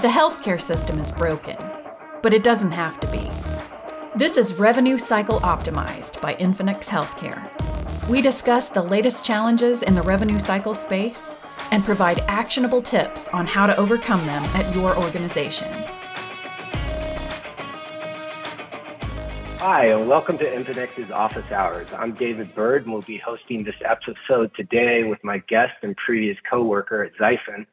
The healthcare system is broken, but it doesn't have to be. This is Revenue Cycle Optimized by Infinx Healthcare. We discuss the latest challenges in the revenue cycle space and provide actionable tips on how to overcome them at your organization. Hi, and welcome to Infinx's Office Hours. I'm David Bird, and we'll be hosting this episode today with my guest and previous coworker at XiFin,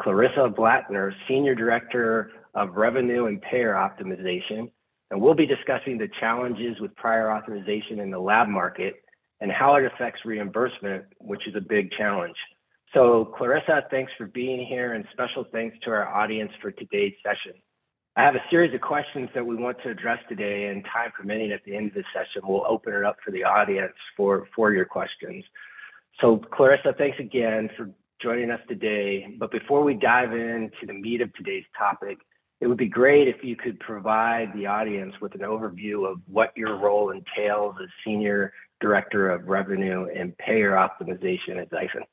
Clarissa Blattner, Senior Director of Revenue and Payer Optimization. And we'll be discussing the challenges with prior authorization in the lab market and how it affects reimbursement, which is a big challenge. So, Clarissa, thanks for being here, and special thanks to our audience for today's session. I have a series of questions that we want to address today, and time permitting at the end of this session, we'll open it up for the audience for, for your questions. So, Clarissa, thanks again for joining us today. But before we dive into the meat of today's topic, it would be great if you could provide the audience with an overview of what your role entails as Senior Director of Revenue and Payer Optimization at XiFin.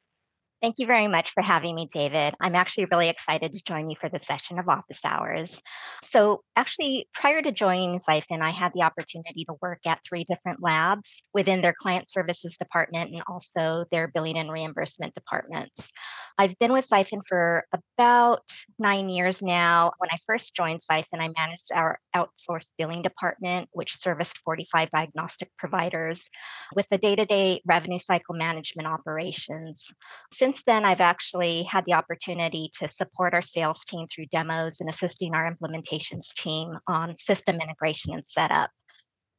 Thank you very much for having me, David. I'm actually really excited to join you for the session of office hours. So, actually, prior to joining XiFin, I had the opportunity to work at three different labs within their client services department and also their billing and reimbursement departments. I've been with XiFin for about nine years now. When I first joined XiFin, I managed our outsourced billing department, which serviced 45 diagnostic providers with the day to day revenue cycle management operations. Since since then, I've actually had the opportunity to support our sales team through demos and assisting our implementations team on system integration and setup.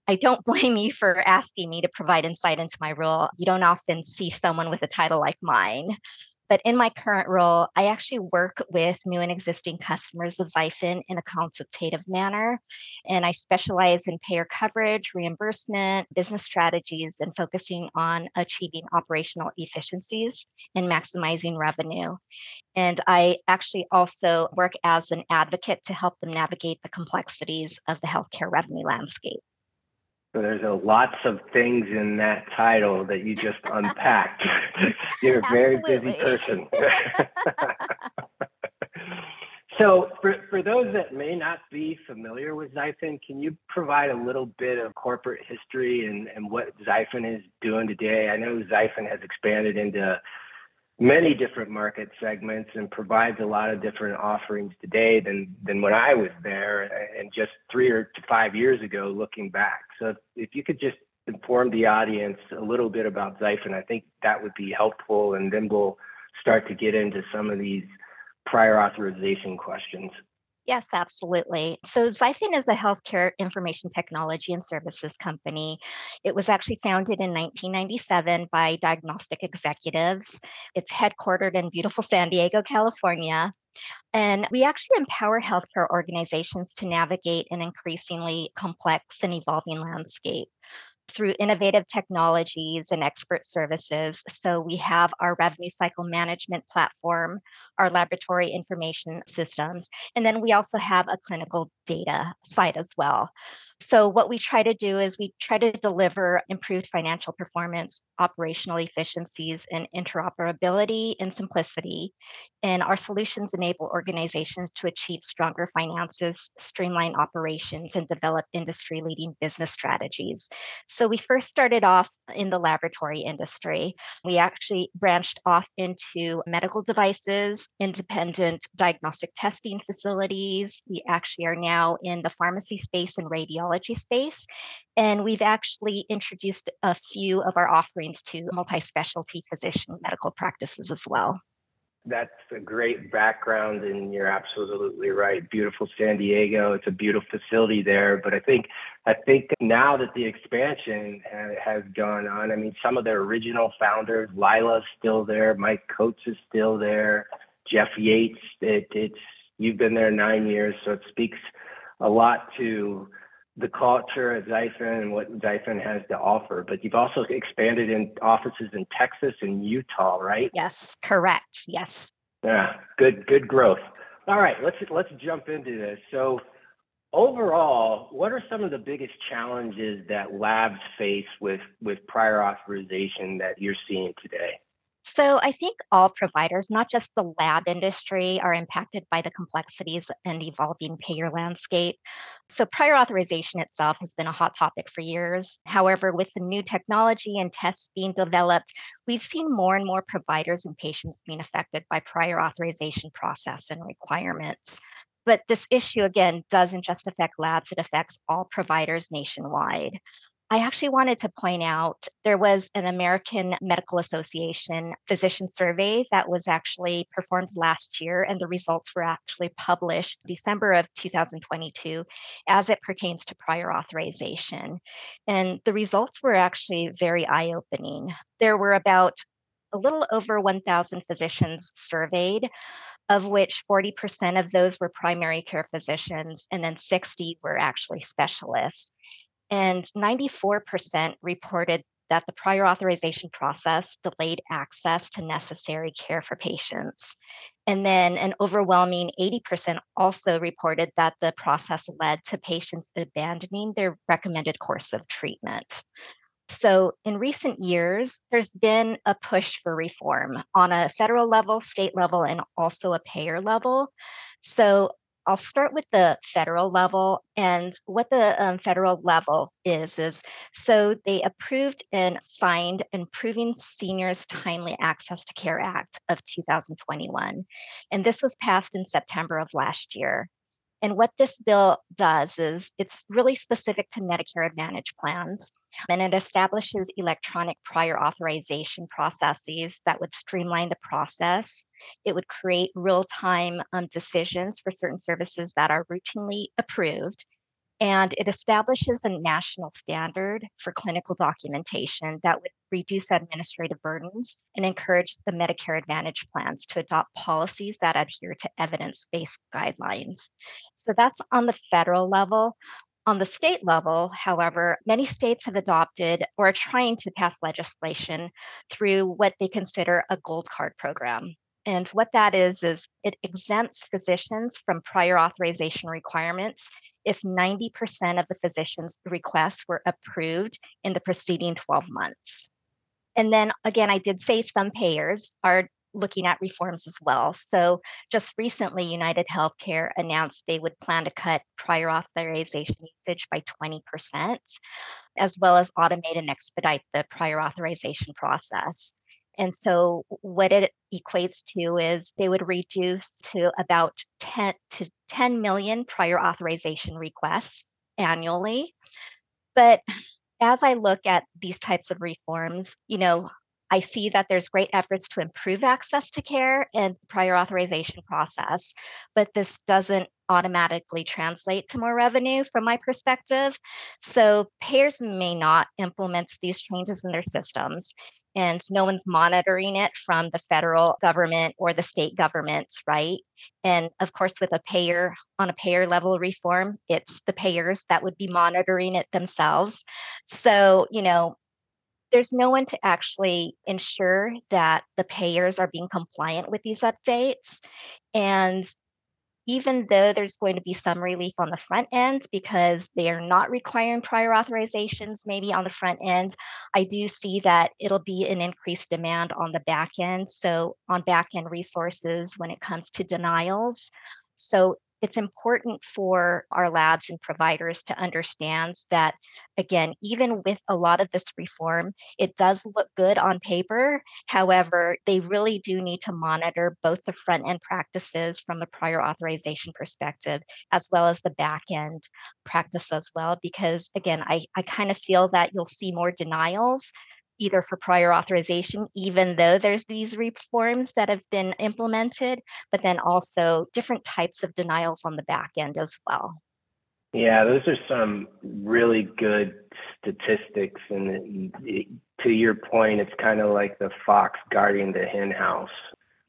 I don't blame you for asking me to provide insight into my role. You don't often see someone with a title like mine. But in my current role, I actually work with new and existing customers of XiFin in a consultative manner. And I specialize in payer coverage, reimbursement, business strategies, and focusing on achieving operational efficiencies and maximizing revenue. And I actually also work as an advocate to help them navigate the complexities of the healthcare revenue landscape. So there's a lots of things in that title that you just unpacked. You're a very busy person. so for, for those that may not be familiar with XiFin, can you provide a little bit of corporate history and, and what XiFin is doing today? I know XiFin has expanded into many different market segments and provides a lot of different offerings today than than when I was there and just three or five years ago looking back. So if you could just inform the audience a little bit about XiFin, I think that would be helpful and then we'll start to get into some of these prior authorization questions. Yes, absolutely. So XiFin is a healthcare information technology and services company. It was actually founded in 1997 by diagnostic executives. It's headquartered in beautiful San Diego, California. And we actually empower healthcare organizations to navigate an increasingly complex and evolving landscape through innovative technologies and expert services. So we have our revenue cycle management platform, our laboratory information systems, and then we also have a clinical data side as well. So, what we try to do is we try to deliver improved financial performance, operational efficiencies, and interoperability and simplicity. And our solutions enable organizations to achieve stronger finances, streamline operations, and develop industry leading business strategies. So, we first started off in the laboratory industry. We actually branched off into medical devices, independent diagnostic testing facilities. We actually are now in the pharmacy space and radiology space. And we've actually introduced a few of our offerings to multi specialty physician medical practices as well that's a great background and you're absolutely right. Beautiful san diego it's a beautiful facility there but i think i think now that the expansion has gone on i mean some of their original founders lila's still there mike coates is still there jeff yates it, it's you've been there nine years so it speaks a lot to the culture at XiFin and what XiFin has to offer. But you've also expanded in offices in Texas and Utah, right? Yes, correct. Yes. Yeah, good, good growth. All right, let's let's jump into this. So, overall, what are some of the biggest challenges that labs face with with prior authorization that you're seeing today? So I think all providers, not just the lab industry, are impacted by the complexities and evolving payer landscape. So prior authorization itself has been a hot topic for years. However, with the new technology and tests being developed, we've seen more and more providers and patients being affected by prior authorization process and requirements. But this issue, again, doesn't just affect labs, it affects all providers nationwide. I actually wanted to point out there was an American Medical Association physician survey that was actually performed last year, and the results were actually published December of 2022 as it pertains to prior authorization. And the results were actually very eye opening. There were about a little over 1,000 physicians surveyed, of which 40% of those were primary care physicians, and then 60 were actually specialists. And 94% reported that the prior authorization process delayed access to necessary care for patients. And then an overwhelming 80% also reported that the process led to patients abandoning their recommended course of treatment. So, in recent years, there's been a push for reform on a federal level, state level, and also a payer level. So, I'll start with the federal level. And what the um, federal level is, is so they approved and signed Improving Seniors Timely Access to Care Act of 2021. And this was passed in September of last year. And what this bill does is it's really specific to Medicare Advantage plans, and it establishes electronic prior authorization processes that would streamline the process. It would create real time um, decisions for certain services that are routinely approved and it establishes a national standard for clinical documentation that would reduce administrative burdens and encourage the Medicare Advantage plans to adopt policies that adhere to evidence based guidelines. So that's on the federal level. On the state level, however, many states have adopted or are trying to pass legislation through what they consider a gold card program. And what that is, is it exempts physicians from prior authorization requirements if 90% of the physician's requests were approved in the preceding 12 months. And then again, I did say some payers are looking at reforms as well. So just recently, United Healthcare announced they would plan to cut prior authorization usage by 20%, as well as automate and expedite the prior authorization process. And so what it equates to is they would reduce to about 10 to 10 million prior authorization requests annually. But as I look at these types of reforms, you know, I see that there's great efforts to improve access to care and prior authorization process, but this doesn't automatically translate to more revenue from my perspective. So payers may not implement these changes in their systems and no one's monitoring it from the federal government or the state governments, right? And of course, with a payer on a payer level reform, it's the payers that would be monitoring it themselves. So, you know, there's no one to actually ensure that the payers are being compliant with these updates. And even though there's going to be some relief on the front end because they are not requiring prior authorizations, maybe on the front end, I do see that it'll be an increased demand on the back end. So, on back end resources when it comes to denials. So, it's important for our labs and providers to understand that, again, even with a lot of this reform, it does look good on paper. However, they really do need to monitor both the front end practices from the prior authorization perspective, as well as the back end practice as well. Because again, I, I kind of feel that you'll see more denials either for prior authorization, even though there's these reforms that have been implemented, but then also different types of denials on the back end as well. Yeah, those are some really good statistics. And to your point, it's kind of like the fox guarding the hen house.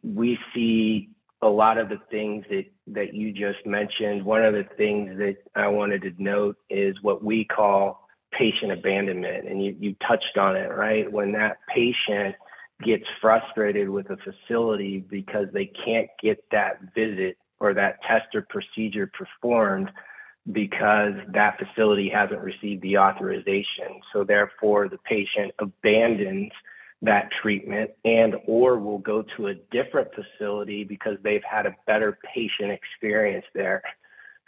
We see a lot of the things that, that you just mentioned. One of the things that I wanted to note is what we call patient abandonment. And you, you touched on it, right? When that patient gets frustrated with a facility because they can't get that visit or that test or procedure performed because that facility hasn't received the authorization. So therefore the patient abandons that treatment and or will go to a different facility because they've had a better patient experience there.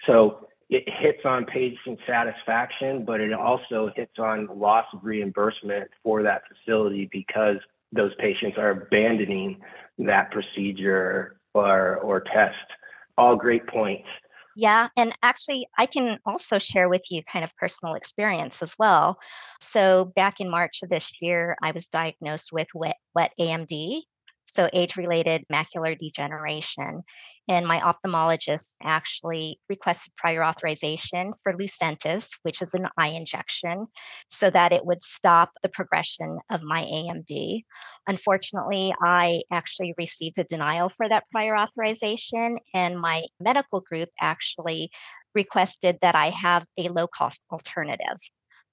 So it hits on patient satisfaction, but it also hits on loss of reimbursement for that facility because those patients are abandoning that procedure or, or test. All great points. Yeah, and actually, I can also share with you kind of personal experience as well. So, back in March of this year, I was diagnosed with wet, wet AMD, so age related macular degeneration. And my ophthalmologist actually requested prior authorization for Lucentis, which is an eye injection, so that it would stop the progression of my AMD. Unfortunately, I actually received a denial for that prior authorization, and my medical group actually requested that I have a low cost alternative.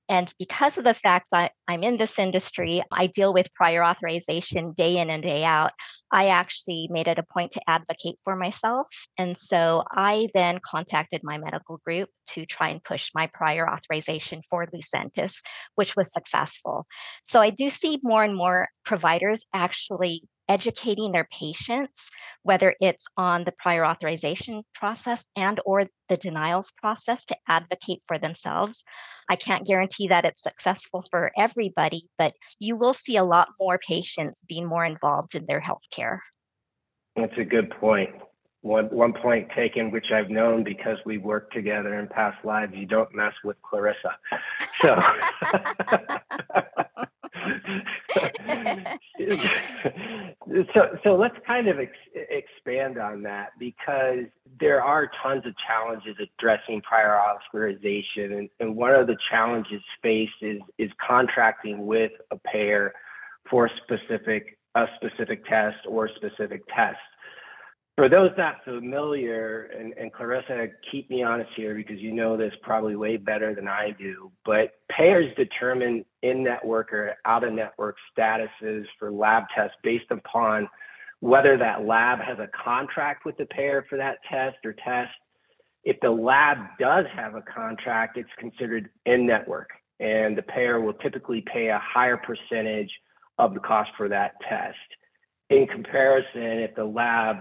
And because of the fact that I'm in this industry, I deal with prior authorization day in and day out. I actually made it a point to advocate for myself. And so I then contacted my medical group to try and push my prior authorization for Lucentis, which was successful. So I do see more and more providers actually educating their patients whether it's on the prior authorization process and or the denials process to advocate for themselves. I can't guarantee that it's successful for everybody but you will see a lot more patients being more involved in their health care. That's a good point. One one point taken, which I've known because we worked together in past lives. You don't mess with Clarissa, so so so let's kind of ex- expand on that because there are tons of challenges addressing prior authorization, and, and one of the challenges faced is is contracting with a payer for specific a specific test or specific test. For those not familiar, and, and, Clarissa, keep me honest here because you know this probably way better than I do, but payers determine in network or out of network statuses for lab tests based upon whether that lab has a contract with the payer for that test or test. If the lab does have a contract, it's considered in network, and the payer will typically pay a higher percentage of the cost for that test. In comparison, if the lab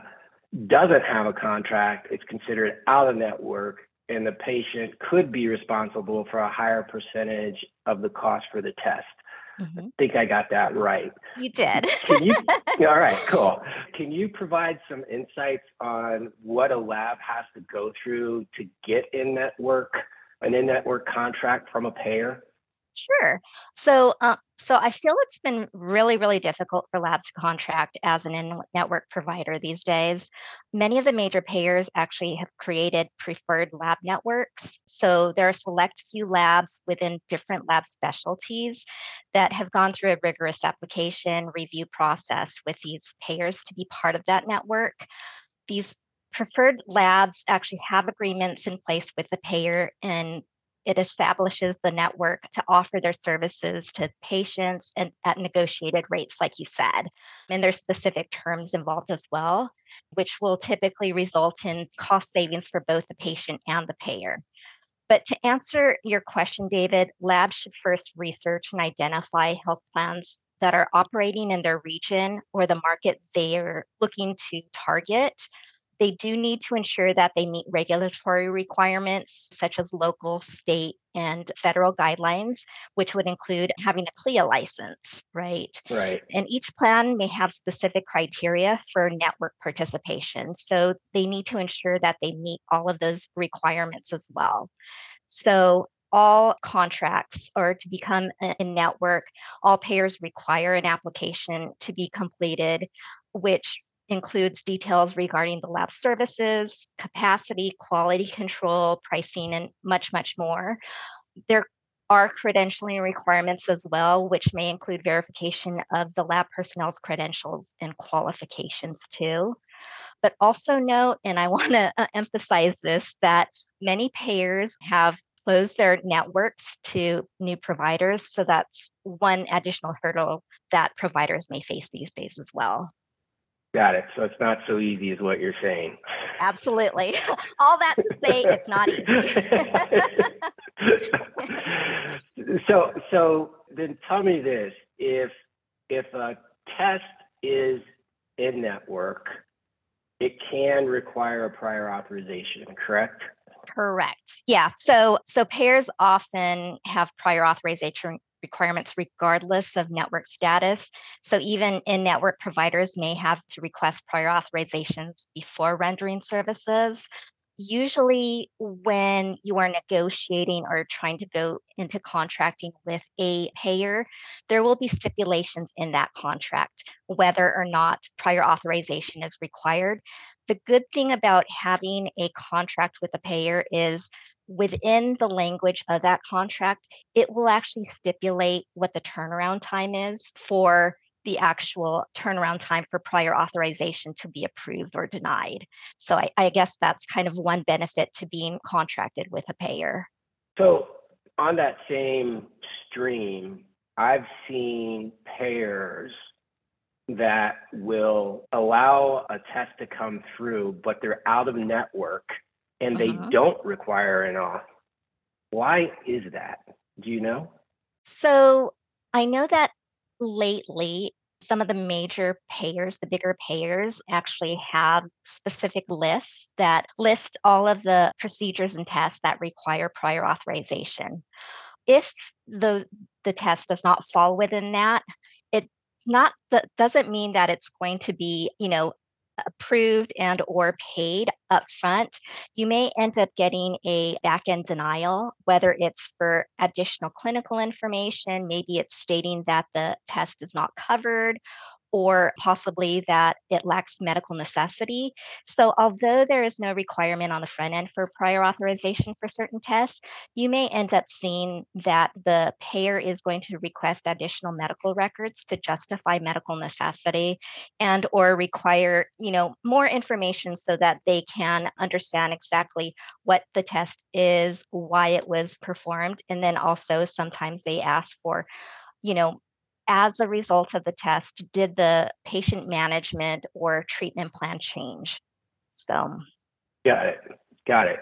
doesn't have a contract, it's considered out of network, and the patient could be responsible for a higher percentage of the cost for the test. Mm-hmm. I think I got that right. You did. Can you, all right, cool. Can you provide some insights on what a lab has to go through to get in network, an in network contract from a payer? Sure. So, uh, so I feel it's been really, really difficult for labs to contract as an in-network provider these days. Many of the major payers actually have created preferred lab networks. So there are select few labs within different lab specialties that have gone through a rigorous application review process with these payers to be part of that network. These preferred labs actually have agreements in place with the payer and it establishes the network to offer their services to patients and at negotiated rates, like you said. And there's specific terms involved as well, which will typically result in cost savings for both the patient and the payer. But to answer your question, David, labs should first research and identify health plans that are operating in their region or the market they're looking to target they do need to ensure that they meet regulatory requirements such as local, state, and federal guidelines, which would include having a CLIA license, right? Right. And each plan may have specific criteria for network participation. So they need to ensure that they meet all of those requirements as well. So all contracts or to become a network, all payers require an application to be completed, which includes details regarding the lab services, capacity, quality control, pricing, and much, much more. There are credentialing requirements as well, which may include verification of the lab personnel's credentials and qualifications too. But also note, and I want to uh, emphasize this, that many payers have closed their networks to new providers. So that's one additional hurdle that providers may face these days as well. Got it. So it's not so easy, is what you're saying. Absolutely. All that to say, it's not easy. so, so then tell me this: if if a test is in network, it can require a prior authorization, correct? Correct. Yeah. So so payers often have prior authorization requirements regardless of network status. So even in-network providers may have to request prior authorizations before rendering services. Usually when you are negotiating or trying to go into contracting with a payer, there will be stipulations in that contract, whether or not prior authorization is required. The good thing about having a contract with a payer is within the language of that contract, it will actually stipulate what the turnaround time is for the actual turnaround time for prior authorization to be approved or denied. So I, I, guess that's kind of one benefit to being contracted with a payer. So on that same stream, I've seen payers that will allow a test to come through, but they're out of network and they uh-huh. don't require an off. Why is that? Do you know? So I know that lately some of the major payers, the bigger payers, actually have specific lists that list all of the procedures and tests that require prior authorization. If the the test does not fall within that, it not that doesn't mean that it's going to be, you know, approved and or paid upfront, you may end up getting a back-end denial, whether it's for additional clinical information, maybe it's stating that the test is not covered, or possibly that it lacks medical necessity. So, although there is no requirement on the front end for prior authorization for certain tests, you may end up seeing that the payer is going to request additional medical records to justify medical necessity and or require, you know, more information so that they can understand exactly what the test is, why it was performed, and then also sometimes they ask for you know as a result of the test, did the patient management or treatment plan change? So, got it. Got it.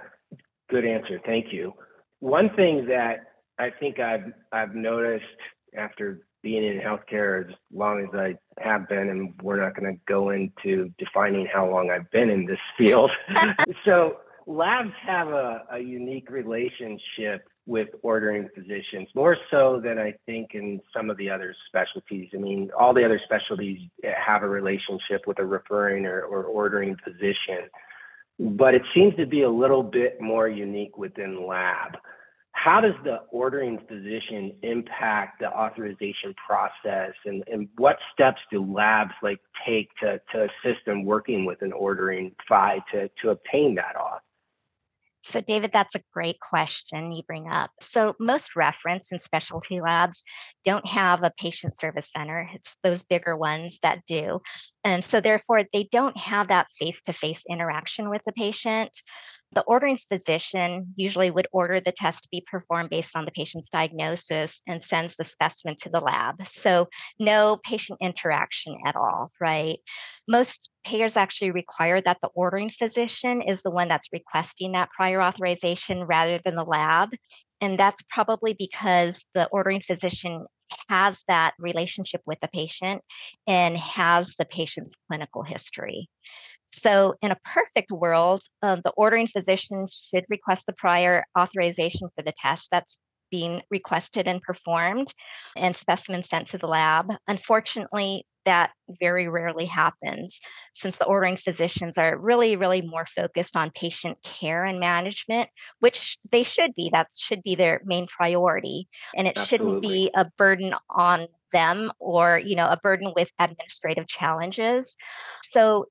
Good answer. Thank you. One thing that I think I've I've noticed after being in healthcare as long as I have been, and we're not going to go into defining how long I've been in this field. so labs have a, a unique relationship with ordering physicians, more so than I think in some of the other specialties. I mean, all the other specialties have a relationship with a referring or, or ordering physician, but it seems to be a little bit more unique within lab. How does the ordering physician impact the authorization process and, and what steps do labs like take to, to assist in working with an ordering PHY to, to obtain that auth? So, David, that's a great question you bring up. So, most reference and specialty labs don't have a patient service center. It's those bigger ones that do. And so, therefore, they don't have that face to face interaction with the patient. The ordering physician usually would order the test to be performed based on the patient's diagnosis and sends the specimen to the lab. So, no patient interaction at all, right? Most payers actually require that the ordering physician is the one that's requesting that prior authorization rather than the lab. And that's probably because the ordering physician has that relationship with the patient and has the patient's clinical history. So, in a perfect world, uh, the ordering physician should request the prior authorization for the test that's being requested and performed and specimens sent to the lab. Unfortunately, that very rarely happens since the ordering physicians are really, really more focused on patient care and management, which they should be. That should be their main priority. And it Absolutely. shouldn't be a burden on them or you know a burden with administrative challenges so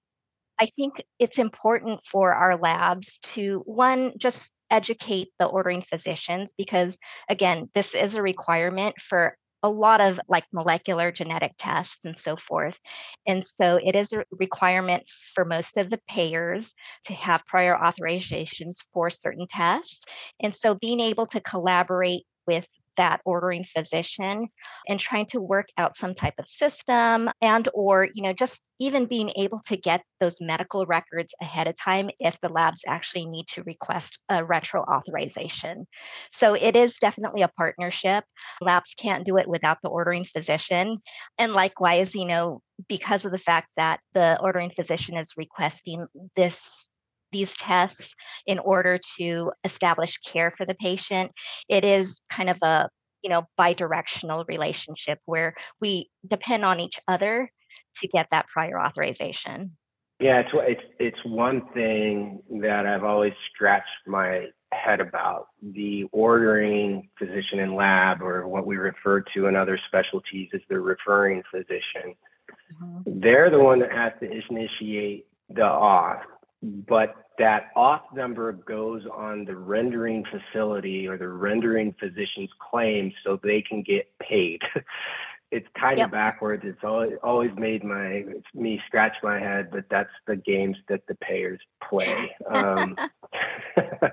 I think it's important for our labs to one, just educate the ordering physicians because, again, this is a requirement for a lot of like molecular genetic tests and so forth. And so it is a requirement for most of the payers to have prior authorizations for certain tests. And so being able to collaborate with that ordering physician and trying to work out some type of system and or you know just even being able to get those medical records ahead of time if the labs actually need to request a retro authorization. So it is definitely a partnership. Labs can't do it without the ordering physician. And likewise you know because of the fact that the ordering physician is requesting this these tests in order to establish care for the patient. It is kind of a you know bidirectional relationship where we depend on each other to get that prior authorization. Yeah, it's it's it's one thing that I've always scratched my head about the ordering physician in lab or what we refer to in other specialties as the referring physician. Mm-hmm. They're the one that has to initiate the auth but that auth number goes on the rendering facility or the rendering physician's claim so they can get paid. it's kind yep. of backwards. It's always, always made my me scratch my head, but that's the games that the payers play. Um, if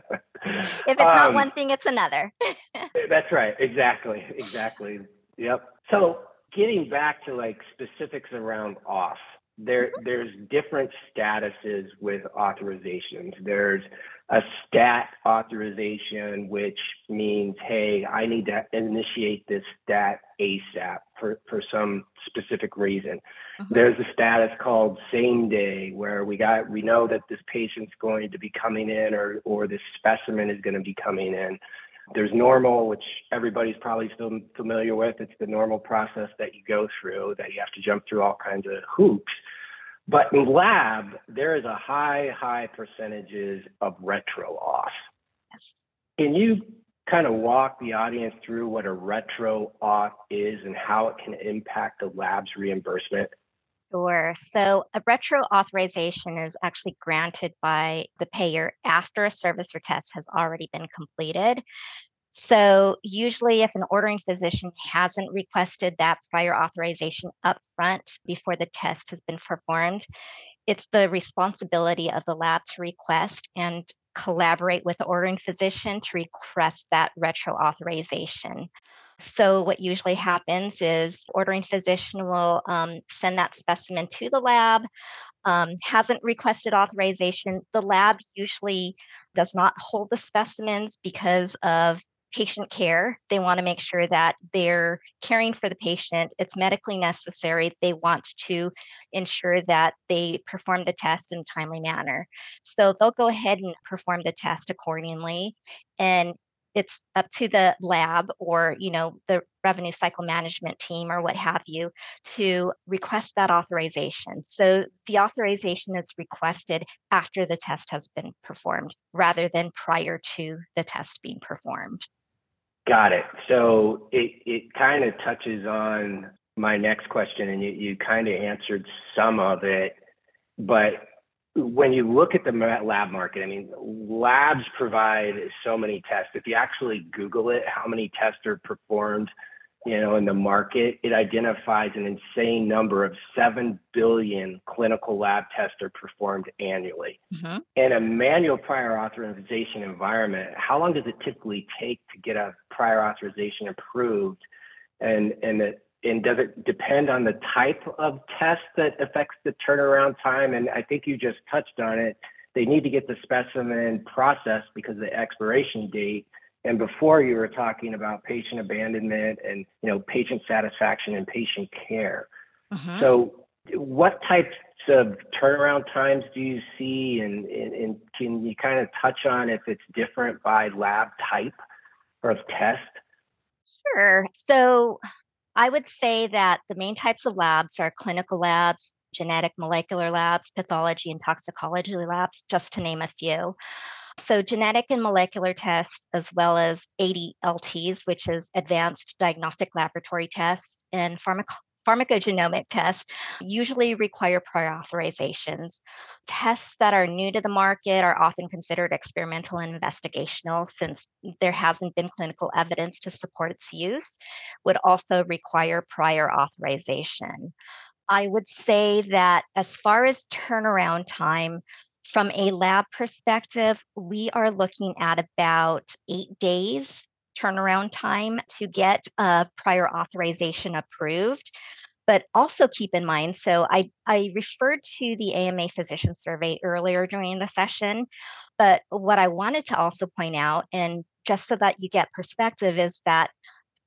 it's not um, one thing, it's another. that's right. Exactly. Exactly. Yep. So getting back to like specifics around auth there there's different statuses with authorizations. There's a stat authorization, which means, hey, I need to initiate this stat ASAP for, for some specific reason. Mm-hmm. There's a status called same day where we got we know that this patient's going to be coming in or or this specimen is going to be coming in. There's normal, which everybody's probably still familiar with. It's the normal process that you go through, that you have to jump through all kinds of hoops. But in lab, there is a high, high percentages of retro auth. Yes. Can you kind of walk the audience through what a retro auth is and how it can impact the lab's reimbursement? Sure. So a retro authorization is actually granted by the payer after a service or test has already been completed. So, usually, if an ordering physician hasn't requested that prior authorization upfront before the test has been performed, it's the responsibility of the lab to request and collaborate with the ordering physician to request that retro authorization. So, what usually happens is ordering physician will um, send that specimen to the lab. Um, hasn't requested authorization. The lab usually does not hold the specimens because of patient care. They want to make sure that they're caring for the patient. It's medically necessary. They want to ensure that they perform the test in a timely manner. So they'll go ahead and perform the test accordingly. And it's up to the lab or you know the revenue cycle management team or what have you to request that authorization so the authorization is requested after the test has been performed rather than prior to the test being performed Got it. So it, it kind of touches on my next question, and you, you kind of answered some of it. But when you look at the lab market, I mean, labs provide so many tests. If you actually Google it, how many tests are performed you know, in the market, it identifies an insane number of 7 billion clinical lab tests are performed annually. Mm-hmm. In a manual prior authorization environment, how long does it typically take to get a prior authorization approved? And, and, it, and does it depend on the type of test that affects the turnaround time? And I think you just touched on it. They need to get the specimen processed because of the expiration date and before you were talking about patient abandonment and you know patient satisfaction and patient care. Mm-hmm. So what types of turnaround times do you see and, and, and can you kind of touch on if it's different by lab type or test? Sure. So I would say that the main types of labs are clinical labs, genetic molecular labs, pathology and toxicology labs, just to name a few. So, genetic and molecular tests, as well as ADLTs, which is advanced diagnostic laboratory tests, and pharmac- pharmacogenomic tests usually require prior authorizations. Tests that are new to the market are often considered experimental and investigational since there hasn't been clinical evidence to support its use, would also require prior authorization. I would say that as far as turnaround time, from a lab perspective, we are looking at about eight days turnaround time to get a prior authorization approved. But also keep in mind, so I, I referred to the AMA physician survey earlier during the session, but what I wanted to also point out, and just so that you get perspective, is that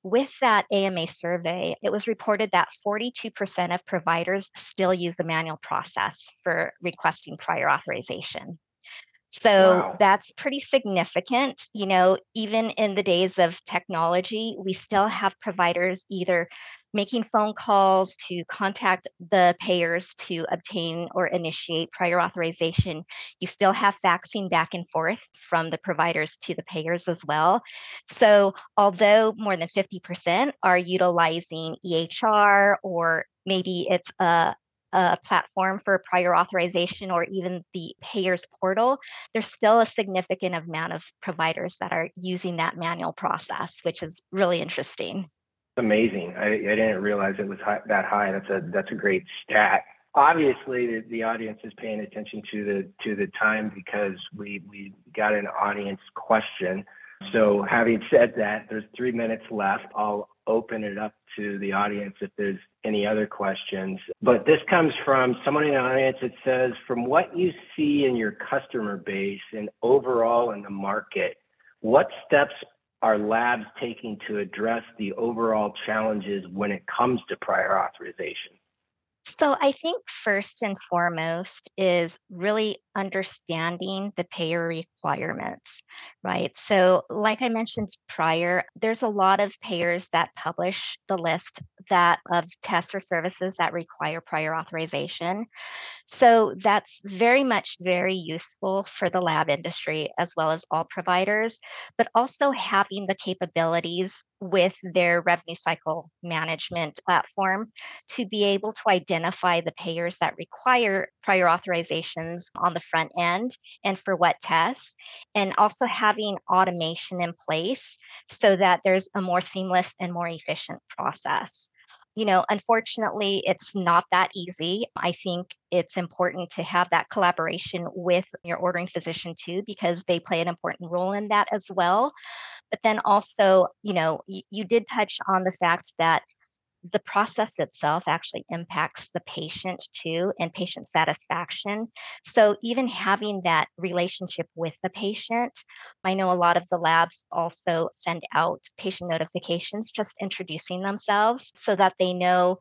with that AMA survey, it was reported that 42% of providers still use the manual process for requesting prior authorization. So wow. that's pretty significant. You know, even in the days of technology, we still have providers either making phone calls to contact the payers to obtain or initiate prior authorization. You still have faxing back and forth from the providers to the payers as well. So, although more than 50% are utilizing EHR or maybe it's a a platform for prior authorization or even the payers portal, there's still a significant amount of providers that are using that manual process, which is really interesting. Amazing. I, I didn't realize it was high, that high. That's a that's a great stat. Obviously, the, the audience is paying attention to the to the time because we we got an audience question. So, having said that, there's three minutes left. I'll open it up to the audience if there's any other questions. But this comes from someone in the audience that says, from what you see in your customer base and overall in the market, what steps are labs taking to address the overall challenges when it comes to prior authorization? So, I think first and foremost is really understanding the payer requirements, right? So, like I mentioned prior, there's a lot of payers that publish the list that of tests or services that require prior authorization. So, that's very much very useful for the lab industry as well as all providers, but also having the capabilities with their revenue cycle management platform to be able to identify the payers that require prior authorizations on the front end and for what tests, and also having automation in place so that there's a more seamless and more efficient process. You know, unfortunately, it's not that easy. I think it's important to have that collaboration with your ordering physician too, because they play an important role in that as well. But then also, you know, you, you did touch on the fact that the process itself actually impacts the patient too and patient satisfaction. So, even having that relationship with the patient, I know a lot of the labs also send out patient notifications just introducing themselves so that they know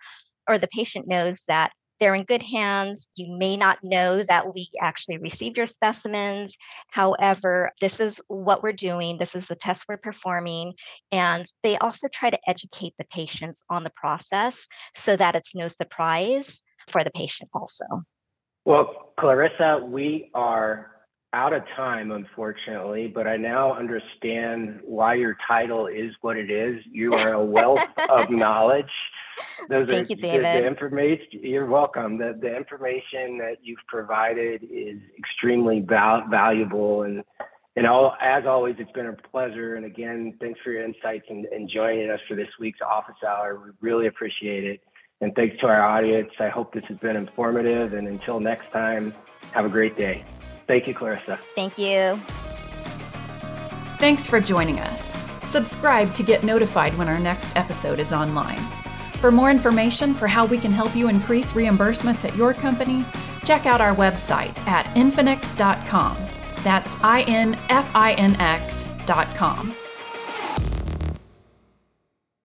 or the patient knows that they're in good hands. You may not know that we actually received your specimens. However, this is what we're doing, this is the test we're performing. And they also try to educate the patients on the process so that it's no surprise for the patient, also. Well, Clarissa, we are out of time, unfortunately, but I now understand why your title is what it is. You are a wealth of knowledge. Those Thank are, you, David. The, the, information, you're welcome. The, the information that you've provided is extremely val- valuable. And, and all, as always, it's been a pleasure. And again, thanks for your insights and, and joining us for this week's office hour. We really appreciate it. And thanks to our audience. I hope this has been informative. And until next time, have a great day. Thank you, Clarissa. Thank you. Thanks for joining us. Subscribe to get notified when our next episode is online. For more information for how we can help you increase reimbursements at your company, check out our website at infinx.com. That's I N F I N X.com.